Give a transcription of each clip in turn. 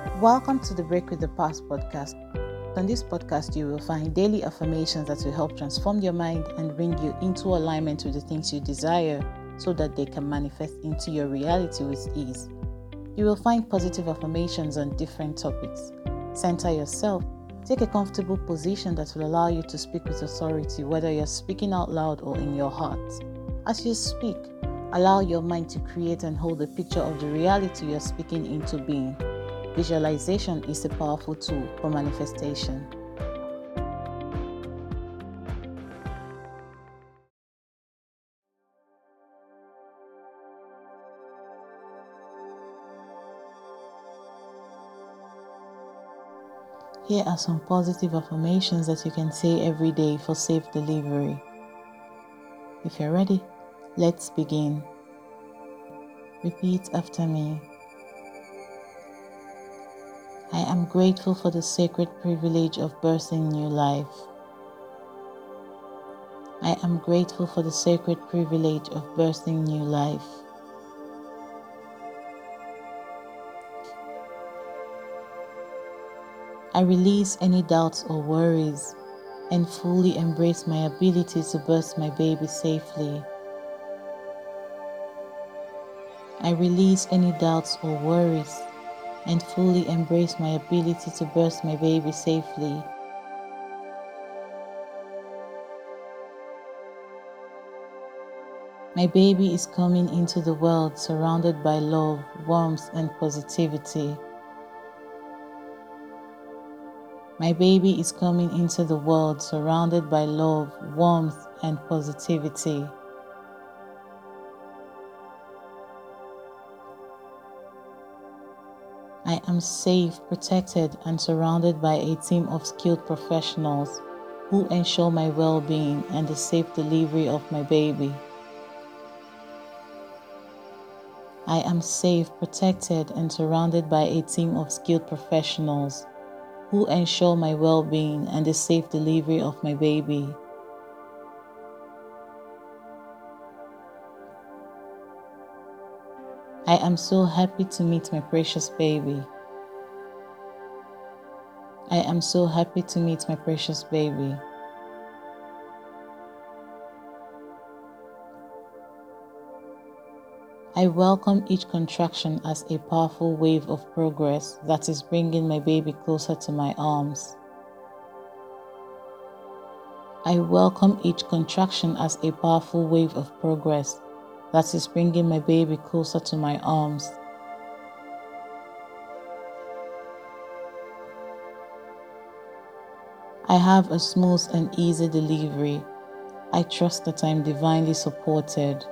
Welcome to the Break with the Past podcast. On this podcast, you will find daily affirmations that will help transform your mind and bring you into alignment with the things you desire so that they can manifest into your reality with ease. You will find positive affirmations on different topics. Center yourself. Take a comfortable position that will allow you to speak with authority, whether you're speaking out loud or in your heart. As you speak, allow your mind to create and hold a picture of the reality you're speaking into being. Visualization is a powerful tool for manifestation. Here are some positive affirmations that you can say every day for safe delivery. If you're ready, let's begin. Repeat after me. I am grateful for the sacred privilege of birthing new life. I am grateful for the sacred privilege of birthing new life. I release any doubts or worries and fully embrace my ability to birth my baby safely. I release any doubts or worries and fully embrace my ability to birth my baby safely. My baby is coming into the world surrounded by love, warmth, and positivity. My baby is coming into the world surrounded by love, warmth, and positivity. I am safe, protected, and surrounded by a team of skilled professionals who ensure my well being and the safe delivery of my baby. I am safe, protected, and surrounded by a team of skilled professionals who ensure my well being and the safe delivery of my baby. I am so happy to meet my precious baby. I am so happy to meet my precious baby. I welcome each contraction as a powerful wave of progress that is bringing my baby closer to my arms. I welcome each contraction as a powerful wave of progress that is bringing my baby closer to my arms. I have a smooth and easy delivery. I trust that I am divinely supported.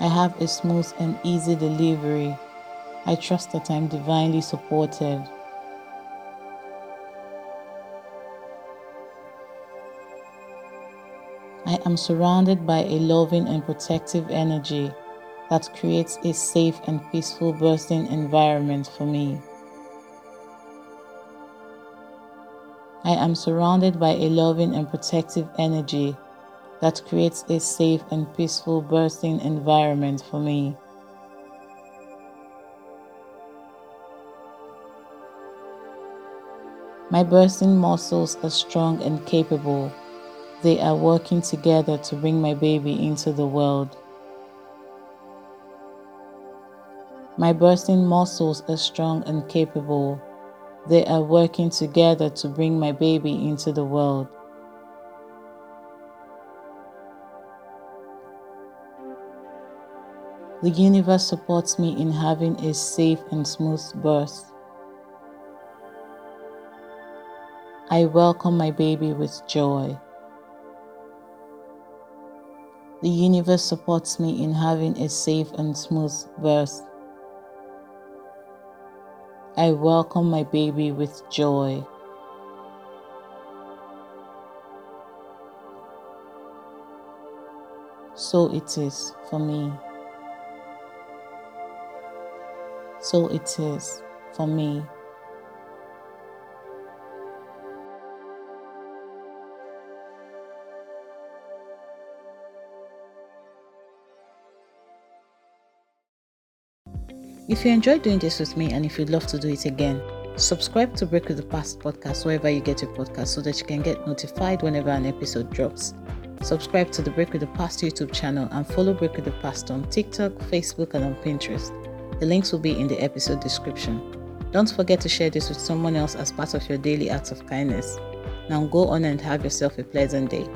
I have a smooth and easy delivery. I trust that I am divinely supported. I am surrounded by a loving and protective energy that creates a safe and peaceful birthing environment for me. I am surrounded by a loving and protective energy that creates a safe and peaceful birthing environment for me. My birthing muscles are strong and capable. They are working together to bring my baby into the world. My bursting muscles are strong and capable. They are working together to bring my baby into the world. The universe supports me in having a safe and smooth birth. I welcome my baby with joy. The universe supports me in having a safe and smooth birth. I welcome my baby with joy. So it is for me. So it is for me. If you enjoyed doing this with me and if you'd love to do it again, subscribe to Break with the Past podcast wherever you get your podcast so that you can get notified whenever an episode drops. Subscribe to the Break with the Past YouTube channel and follow Break with the Past on TikTok, Facebook, and on Pinterest. The links will be in the episode description. Don't forget to share this with someone else as part of your daily acts of kindness. Now go on and have yourself a pleasant day.